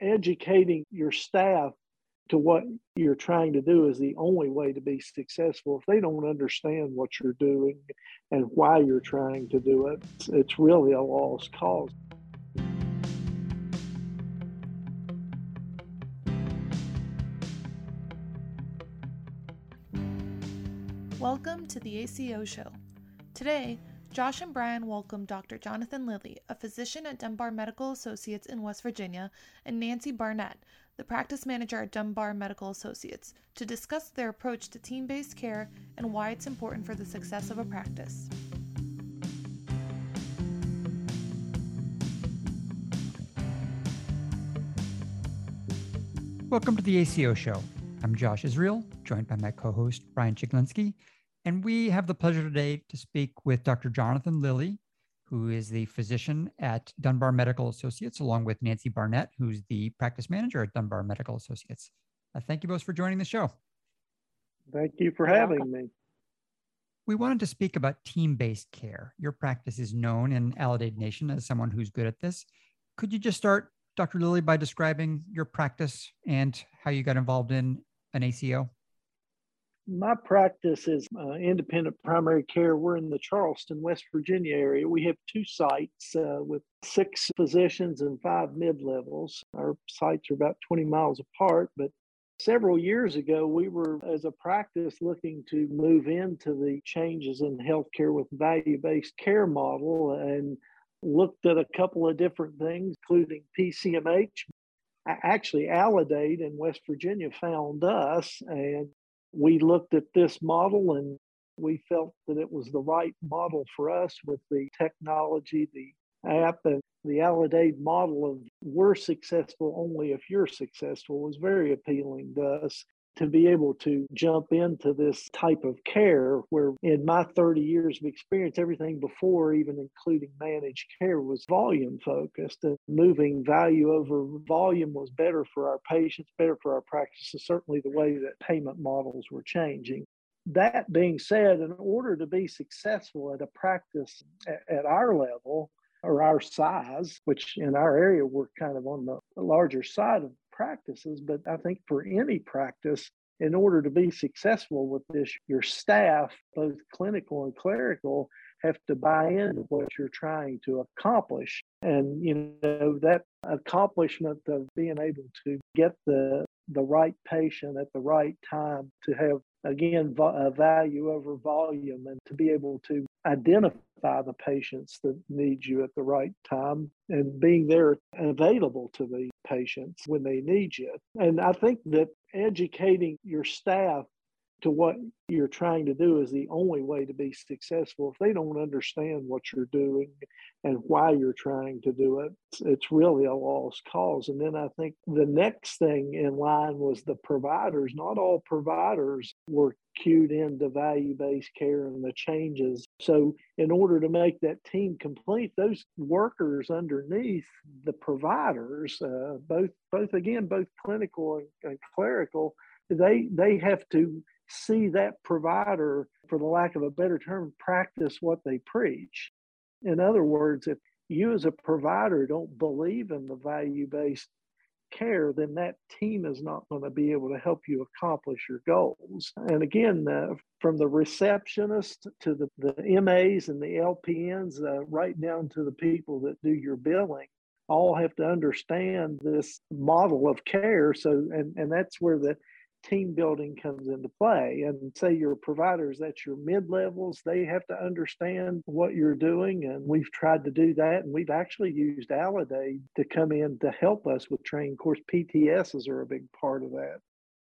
educating your staff to what you're trying to do is the only way to be successful. If they don't understand what you're doing and why you're trying to do it, it's really a lost cause. Welcome to the ACO Show. Today, Josh and Brian welcome Dr. Jonathan Lilly, a physician at Dunbar Medical Associates in West Virginia, and Nancee Barnett, the practice manager at Dunbar Medical Associates, to discuss their approach to team based care and why it's important for the success of a practice. Welcome to the ACO Show. I'm Josh Israel, joined by my co host, Brian Chiglinsky, and we have the pleasure today to speak with Dr. Jonathan Lilly, who is the physician at Dunbar Medical Associates, along with Nancee Barnett, who's the practice manager at Dunbar Medical Associates. Uh, thank you both for joining the show. Thank you for having me. We wanted to speak about team based care. Your practice is known in Aledade Nation as someone who's good at this. Could you just start, Dr. Lilly, by describing your practice and how you got involved in an ACO? My practice is uh, independent primary care. We're in the Charleston, West Virginia area. We have two sites uh, with six physicians and five mid levels. Our sites are about 20 miles apart, but several years ago, we were, as a practice, looking to move into the changes in healthcare with value based care model and looked at a couple of different things, including PCMH. Actually, Aledade in West Virginia found us, and we looked at this model and we felt that it was the right model for us with the technology, the app, and the Aledade model of we're successful only if you're successful was very appealing to us to be able to jump into this type of care where in my 30 years of experience everything before even including managed care was volume focused and moving value over volume was better for our patients better for our practices certainly the way that payment models were changing. That being said in order to be successful at a practice at, at our level or our size, which in our area we're kind of on the larger side of practices, but I think for any practice, in order to be successful with this, your staff, both clinical and clerical, have to buy into what you're trying to accomplish. And, you know, that accomplishment of being able to get the, the right patient at the right time to have again value over volume and to be able to identify the patients that need you at the right time and being there available to the patients when they need you. And i think that educating your staff to what you're trying to do is the only way to be successful. If they don't understand what you're doing and why you're trying to do it, it's really a lost cause. And then I think the next thing in line was the providers. Not all providers were cued into value based care and the changes. So, in order to make that team complete, those workers underneath the providers, uh, both both again both clinical and, and clerical, they they have to see that provider, for the lack of a better term, practice what they preach. In other words, if you as a provider don't believe in the value based care, then that team is not going to be able to help you accomplish your goals. And again, uh, from the receptionist to the, the MAs and the LPNs, uh, right down to the people that do your billing, all have to understand this model of care. So, and, and that's where the team building comes into play. And say your providers, that's your mid levels, they have to understand what you're doing. And we've tried to do that. And we've actually used Aledade to come in to help us with training. Of course, PTSs are a big part of that.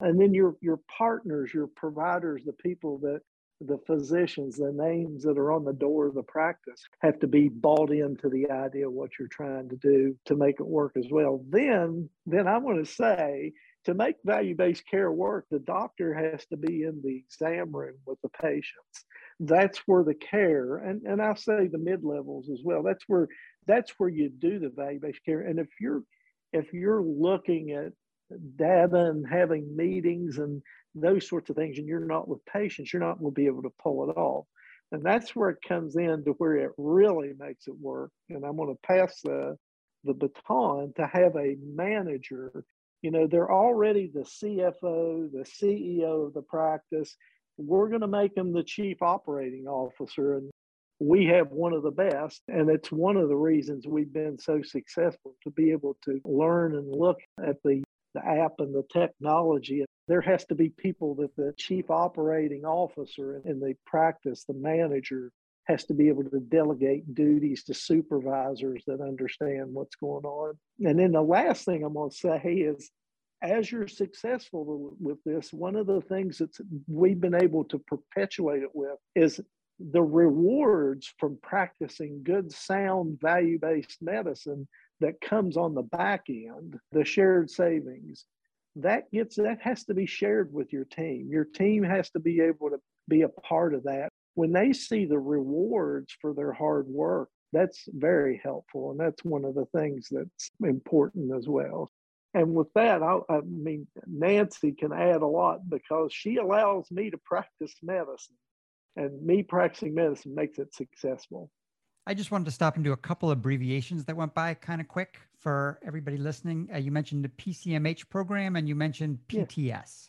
And then your your partners, your providers, the people that the physicians, the names that are on the door of the practice have to be bought into the idea of what you're trying to do to make it work as well. Then, then I want to say to make value based care work, the doctor has to be in the exam room with the patients. That's where the care, and, and I say the mid levels as well. That's where that's where you do the value based care. And if you're if you're looking at data and having meetings and those sorts of things, and you're not with patients, you're not going to be able to pull it off. And that's where it comes in to where it really makes it work. And I'm going to pass the the baton to have a manager. You know, they're already the CFO, the CEO of the practice. We're going to make them the chief operating officer. And we have one of the best. And it's one of the reasons we've been so successful to be able to learn and look at the, the app and the technology. There has to be people that the chief operating officer in the practice, the manager, has to be able to delegate duties to supervisors that understand what's going on. And then the last thing I'm going to say is as you're successful with this, one of the things that we've been able to perpetuate it with is the rewards from practicing good, sound, value based medicine that comes on the back end, the shared savings. That gets that has to be shared with your team. Your team has to be able to be a part of that when they see the rewards for their hard work, that's very helpful. And that's one of the things that's important as well. And with that, I, I, mean, Nancee can add a lot because she allows me to practice medicine, and me practicing medicine makes it successful. I just wanted to stop and do a couple of abbreviations that went by kind of quick for everybody listening. Uh, you mentioned the PCMH program and you mentioned PTS.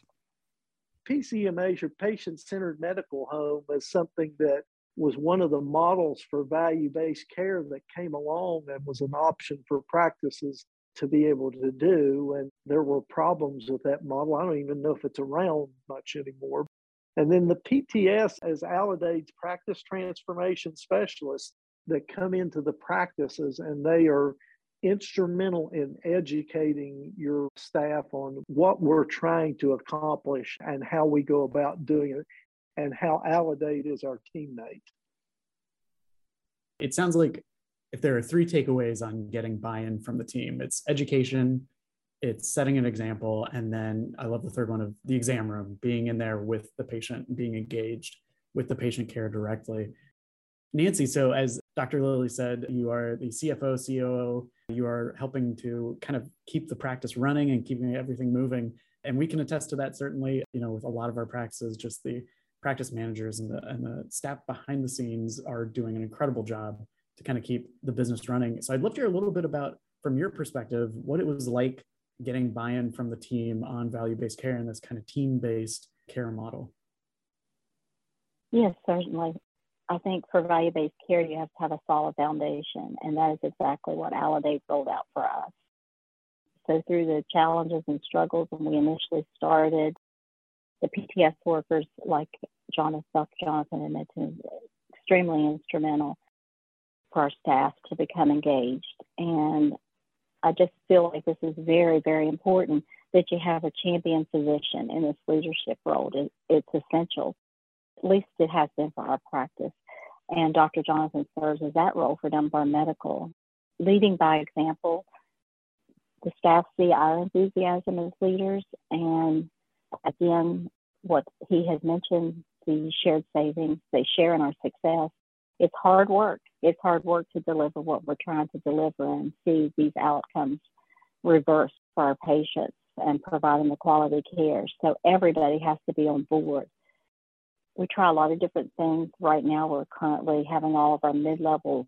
PCMH or patient centered medical home is something that was one of the models for value based care that came along and was an option for practices to be able to do. And there were problems with that model. I don't even know if it's around much anymore. And then the PTS as Aledade's practice transformation specialists that come into the practices and they are instrumental in educating your staff on what we're trying to accomplish and how we go about doing it and how Aledade is our teammate. It sounds like if there are three takeaways on getting buy-in from the team, it's education, it's setting an example, and then I love the third one of the exam room, being in there with the patient, being engaged with the patient care directly. Nancee, so as Dr. Lilly said, you are the CFO, COO, you are helping to kind of keep the practice running and keeping everything moving. And we can attest to that certainly, you know, with a lot of our practices, just the practice managers and the, and the staff behind the scenes are doing an incredible job to kind of keep the business running. So I'd love to hear a little bit about, from your perspective, what it was like getting buy-in from the team on value-based care and this kind of team-based care model. Yes, certainly. I think for value based care, you have to have a solid foundation, and that is exactly what Aledade rolled out for us. So, through the challenges and struggles when we initially started, the PTS workers, like Jonathan. Jonathan had mentioned, extremely instrumental for our staff to become engaged. And I just feel like this is very, very important that you have a champion physician in this leadership role. it's essential at least it has been for our practice. And Dr. Jonathan serves as that role for Dunbar Medical, leading by example. The staff see our enthusiasm as leaders, and again, what he has mentioned the shared savings they share in our success. It's hard work. It's hard work to deliver what we're trying to deliver and see these outcomes reversed for our patients and providing the quality care. So everybody has to be on board we try a lot of different things. Right now, we're currently having all of our mid levels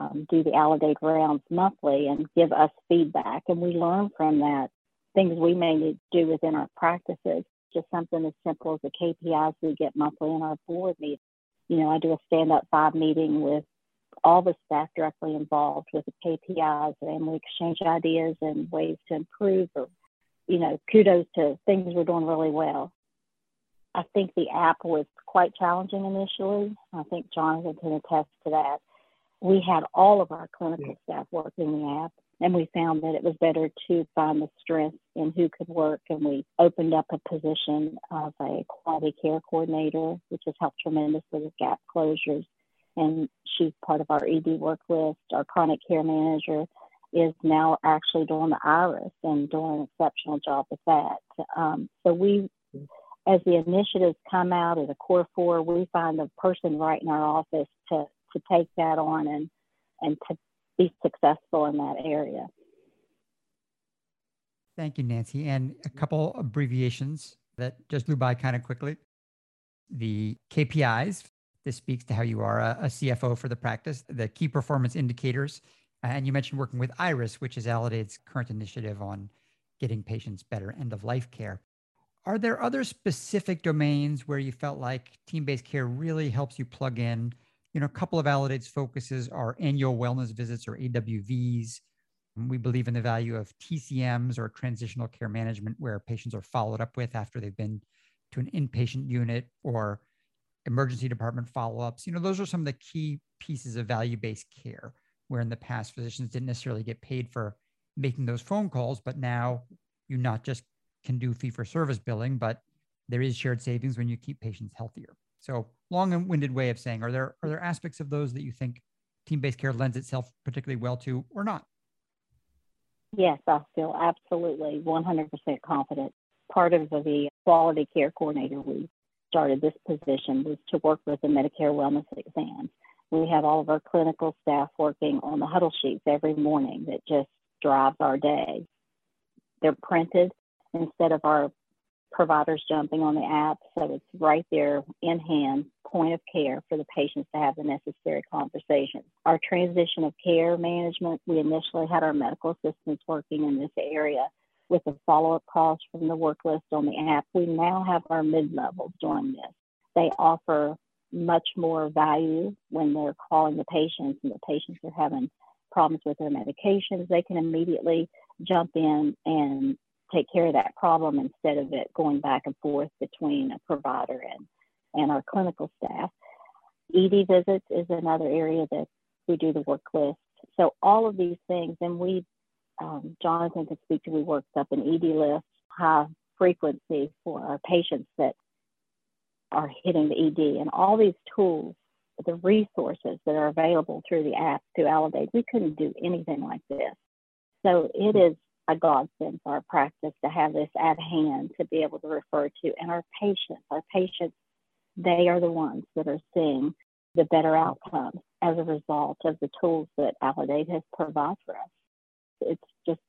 um, do the Aledade rounds monthly and give us feedback, and we learn from that things we may need to do within our practices. Just something as simple as the KPIs we get monthly in our board meeting. You know, I do a stand up five meeting with all the staff directly involved with the KPIs, and we exchange ideas and ways to improve or, you know, kudos to things we're doing really well. I think the app was quite challenging initially. I think Jonathan can attest to that. We had all of our clinical staff work in the app, and we found that it was better to find the strength in who could work. And we opened up a position of a quality care coordinator, which has helped tremendously with gap closures. And she's part of our ED work list. Our chronic care manager is now actually doing the iris and doing an exceptional job with that. Um, so we as the initiatives come out of the core four, we find the person right in our office to, to take that on and, and to be successful in that area. Thank you, Nancee. And a couple abbreviations that just blew by kind of quickly. The KPIs, this speaks to how you are a, a CFO for the practice, the key performance indicators, And you mentioned working with Iris, which is Aledade's current initiative on getting patients better end of life care. Are there other specific domains where you felt like team based care really helps you plug in? You know, a couple of Aledade's focuses are annual wellness visits or AWVs. We believe in the value of TCMs or transitional care management, where patients are followed up with after they've been to an inpatient unit or emergency department follow ups. You know, those are some of the key pieces of value based care, where in the past physicians didn't necessarily get paid for making those phone calls, but now you not just can do fee for service billing, but there is shared savings when you keep patients healthier. So long and winded way of saying, are there are there aspects of those that you think team-based care lends itself particularly well to, or not? Yes, I feel absolutely 100% confident. Part of the quality care coordinator we started this position was to work with the Medicare wellness exams. We have all of our clinical staff working on the huddle sheets every morning that just drives our day. They're printed instead of our providers jumping on the app. So it's right there in hand, point of care for the patients to have the necessary conversation. Our transition of care management, we initially had our medical assistants working in this area with the follow up calls from the work list on the app. We now have our mid levels doing this. They offer much more value when they're calling the patients and the patients are having problems with their medications. They can immediately jump in and take care of that problem instead of it going back and forth between a provider and, and our clinical staff. ED visits is another area that we do the work list. So all of these things, and we, um, Jonathan can speak to, we worked up an ED list, high frequency for our patients that are hitting the ED, and all these tools, the resources that are available through the app through Aledade, we couldn't do anything like this. So it is a godsend for our practice to have this at hand to be able to refer to. And our patients, our patients, they are the ones that are seeing the better outcomes as a result of the tools that Aledade has provided for us. It's just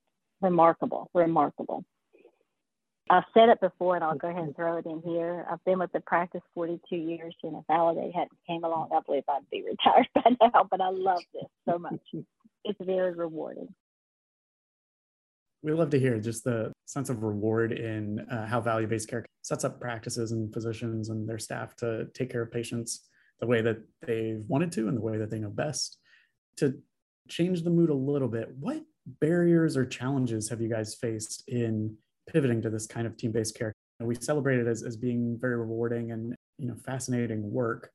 remarkable, remarkable. I've said it before, and I'll go ahead and throw it in here. I've been with the practice 42 years, and if Aledade hadn't came along, I believe I'd be retired by now. But I love this so much. It's very rewarding we love to hear just the sense of reward in uh, how value-based care sets up practices and physicians and their staff to take care of patients the way that they've wanted to and the way that they know best. To change the mood a little bit what barriers or challenges have you guys faced in pivoting to this kind of team-based care? We celebrate it as, as being very rewarding and you know fascinating work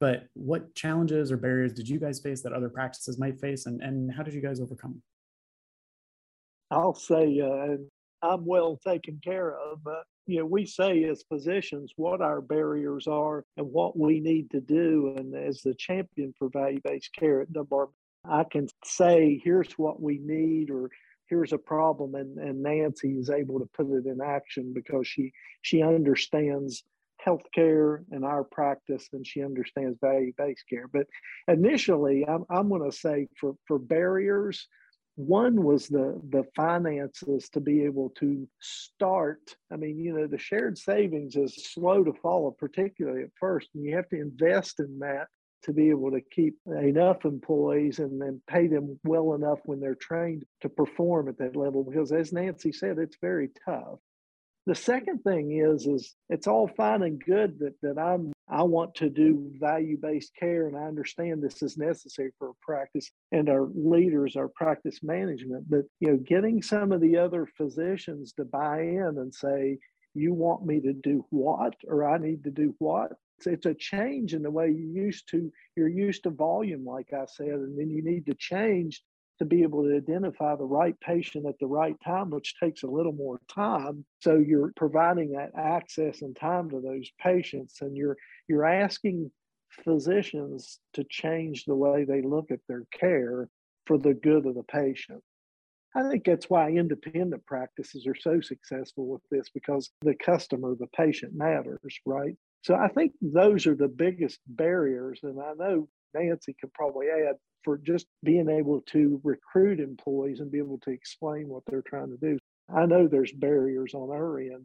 but what challenges or barriers did you guys face that other practices might face and, and how did you guys overcome I'll say uh, I'm well taken care of. But you know, we say as physicians what our barriers are and what we need to do. And as the champion for value-based care at Dunbar, I can say here's what we need or here's a problem and, and Nancee is able to put it in action because she she understands healthcare and our practice and she understands value-based care. But initially I'm I'm gonna say for for barriers, one was the the finances to be able to start. I mean you know the shared savings is slow to follow particularly at first and you have to invest in that to be able to keep enough employees and then pay them well enough when they're trained to perform at that level because as nancy said it's very tough. The second thing is is it's all fine and good that that I'm I want to do value-based care and I understand this is necessary for practice and our leaders, our practice management. But you know, getting some of the other physicians to buy in and say, you want me to do what or I need to do what. It's, it's a change in the way you used to, you're used to volume, like I said, and then you need to change to be able to identify the right patient at the right time, which takes a little more time. So you're providing that access and time to those patients, and you're you're asking physicians to change the way they look at their care for the good of the patient. I think that's why independent practices are so successful with this because the customer, the patient matters, right? So I think those are the biggest barriers. And I know Nancee could probably add for just being able to recruit employees and be able to explain what they're trying to do. I know there's barriers on our end.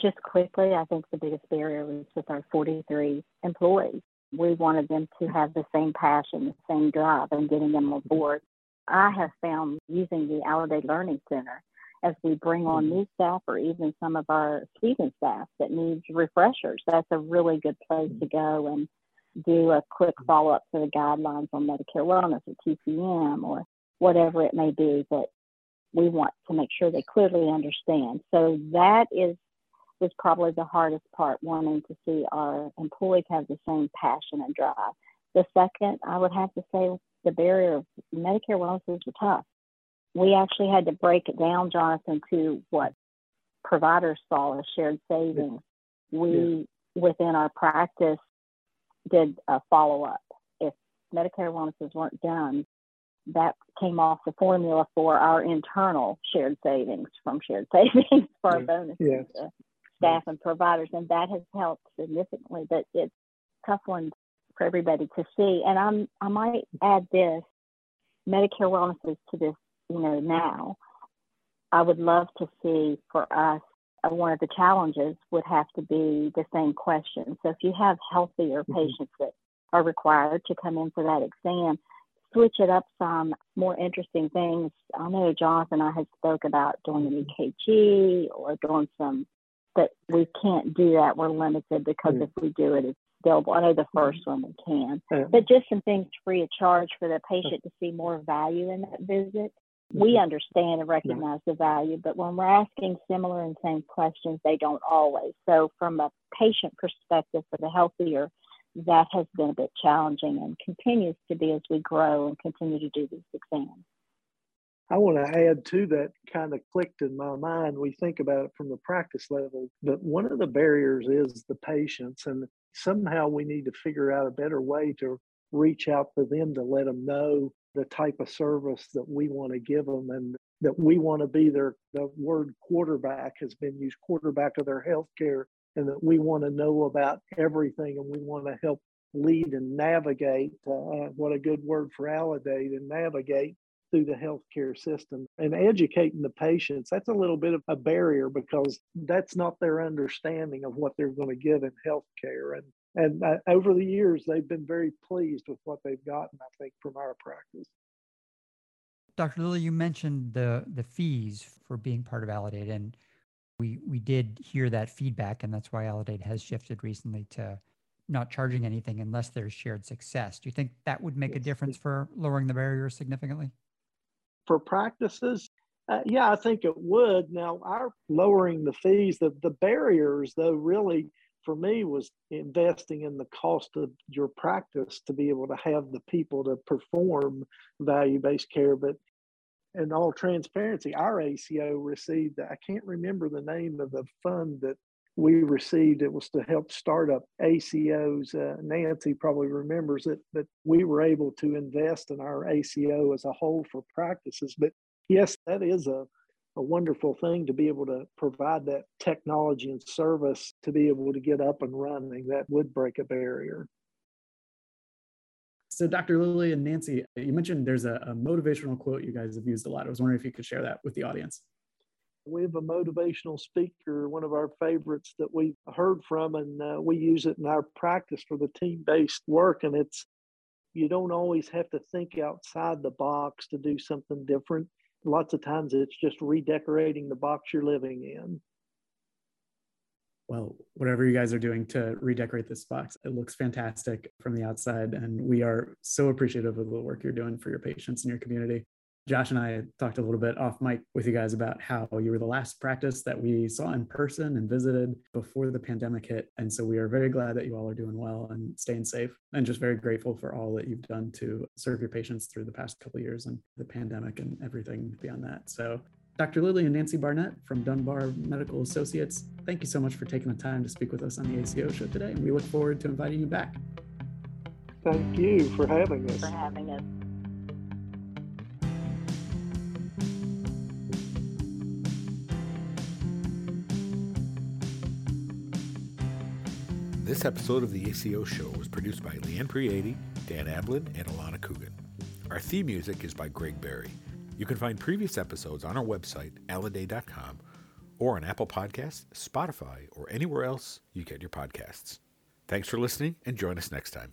Just quickly, I think the biggest barrier was with our 43 employees. We wanted them to have the same passion, the same drive, and getting them on board. I have found using the Aledade Learning Center as we bring on mm-hmm. new staff or even some of our student staff that needs refreshers. That's a really good place to go and do a quick follow up to the guidelines on Medicare wellness or TCM or whatever it may be that we want to make sure they clearly understand. So that is was probably the hardest part, wanting to see our employees have the same passion and drive. The second, I would have to say, the barrier of Medicare wellness was tough we actually had to break it down, Jonathan, to what providers saw as shared savings. We, yeah. within our practice, did a follow up. If Medicare bonuses weren't done, that came off the formula for our internal shared savings from shared savings for our bonuses yes. to staff and providers, and that has helped significantly. But it's tough one for everybody to see. And I'm I might add this: Medicare wellnesses to this you know, now. I would love to see for us one of the challenges would have to be the same question. So if you have healthier mm-hmm. patients that are required to come in for that exam, switch it up some more interesting things. I know Jonathan and I had spoke about doing an EKG or doing some, but we can't do that. We're limited because mm-hmm. if we do it, it's available. I know the first one we can, but just some things free of charge for the patient to see more value in that visit we mm-hmm. understand and recognize the value, but when we're asking similar and same questions, they don't always. So, from a patient perspective for the healthier, that has been a bit challenging and continues to be as we grow and continue to do these exams. I want to add to that kind of clicked in my mind. We think about it from the practice level, but one of the barriers is the patients, and somehow we need to figure out a better way to reach out to them to let them know the type of service that we want to give them and that we want to be their the word quarterback has been used quarterback of their health care and that we want to know about everything and we want to help lead and navigate uh, what a good word for Aledade and navigate through the healthcare system. And educating the patients that's a little bit of a barrier because that's not their understanding of what they're going to give in healthcare. And and uh, over the years they've been very pleased with what they've gotten i think from our practice. Dr lilly you mentioned the the fees for being part of Aledade and we we did hear that feedback and that's why Aledade has shifted recently to not charging anything unless there's shared success. Do you think that would make a difference for lowering the barrier significantly? For practices? Uh, yeah, I think it would. Now, our lowering the fees, the, the barriers, though, really for me was investing in the cost of your practice to be able to have the people to perform value based care. But in all transparency, our ACO received, I can't remember the name of the fund that we received. It was to help start up ACOs. Uh, Nancee probably remembers it, but we were able to invest in our ACO as a whole for practices. But yes, that is a a wonderful thing to be able to provide that technology and service to be able to get up and running. That would break a barrier. So, Dr. Lilly and Nancee, you mentioned there's a, a, motivational quote you guys have used a lot. I was wondering if you could share that with the audience. We have a motivational speaker, one of our favorites that we heard from, and uh, we use it in our practice for the team based work. And it's you don't always have to think outside the box to do something different lots of times it's just redecorating the box you're living in. Well, whatever you guys are doing to redecorate this box, it looks fantastic from the outside. And we are so appreciative of the work you're doing for your patients and your community. Josh and I talked a little bit off mic with you guys about how you were the last practice that we saw in person and visited before the pandemic hit. And so we are very glad that you all are doing well and staying safe and just very grateful for all that you've done to serve your patients through the past couple years and the pandemic and everything beyond that. So Dr. Lilly and Nancee Barnett from Dunbar Medical Associates, thank you so much for taking the time to speak with us on the ACO show today. And we look forward to inviting you back. Thank you for having us. For having us. This episode of the ACO Show was produced by Leanne Prieti, Dan Ablin, and Alana Coogan. Our theme music is by Greg Berry. You can find previous episodes on our website, aledade.com, or on Apple Podcasts, Spotify, or anywhere else you get your podcasts. Thanks for listening and join us next time.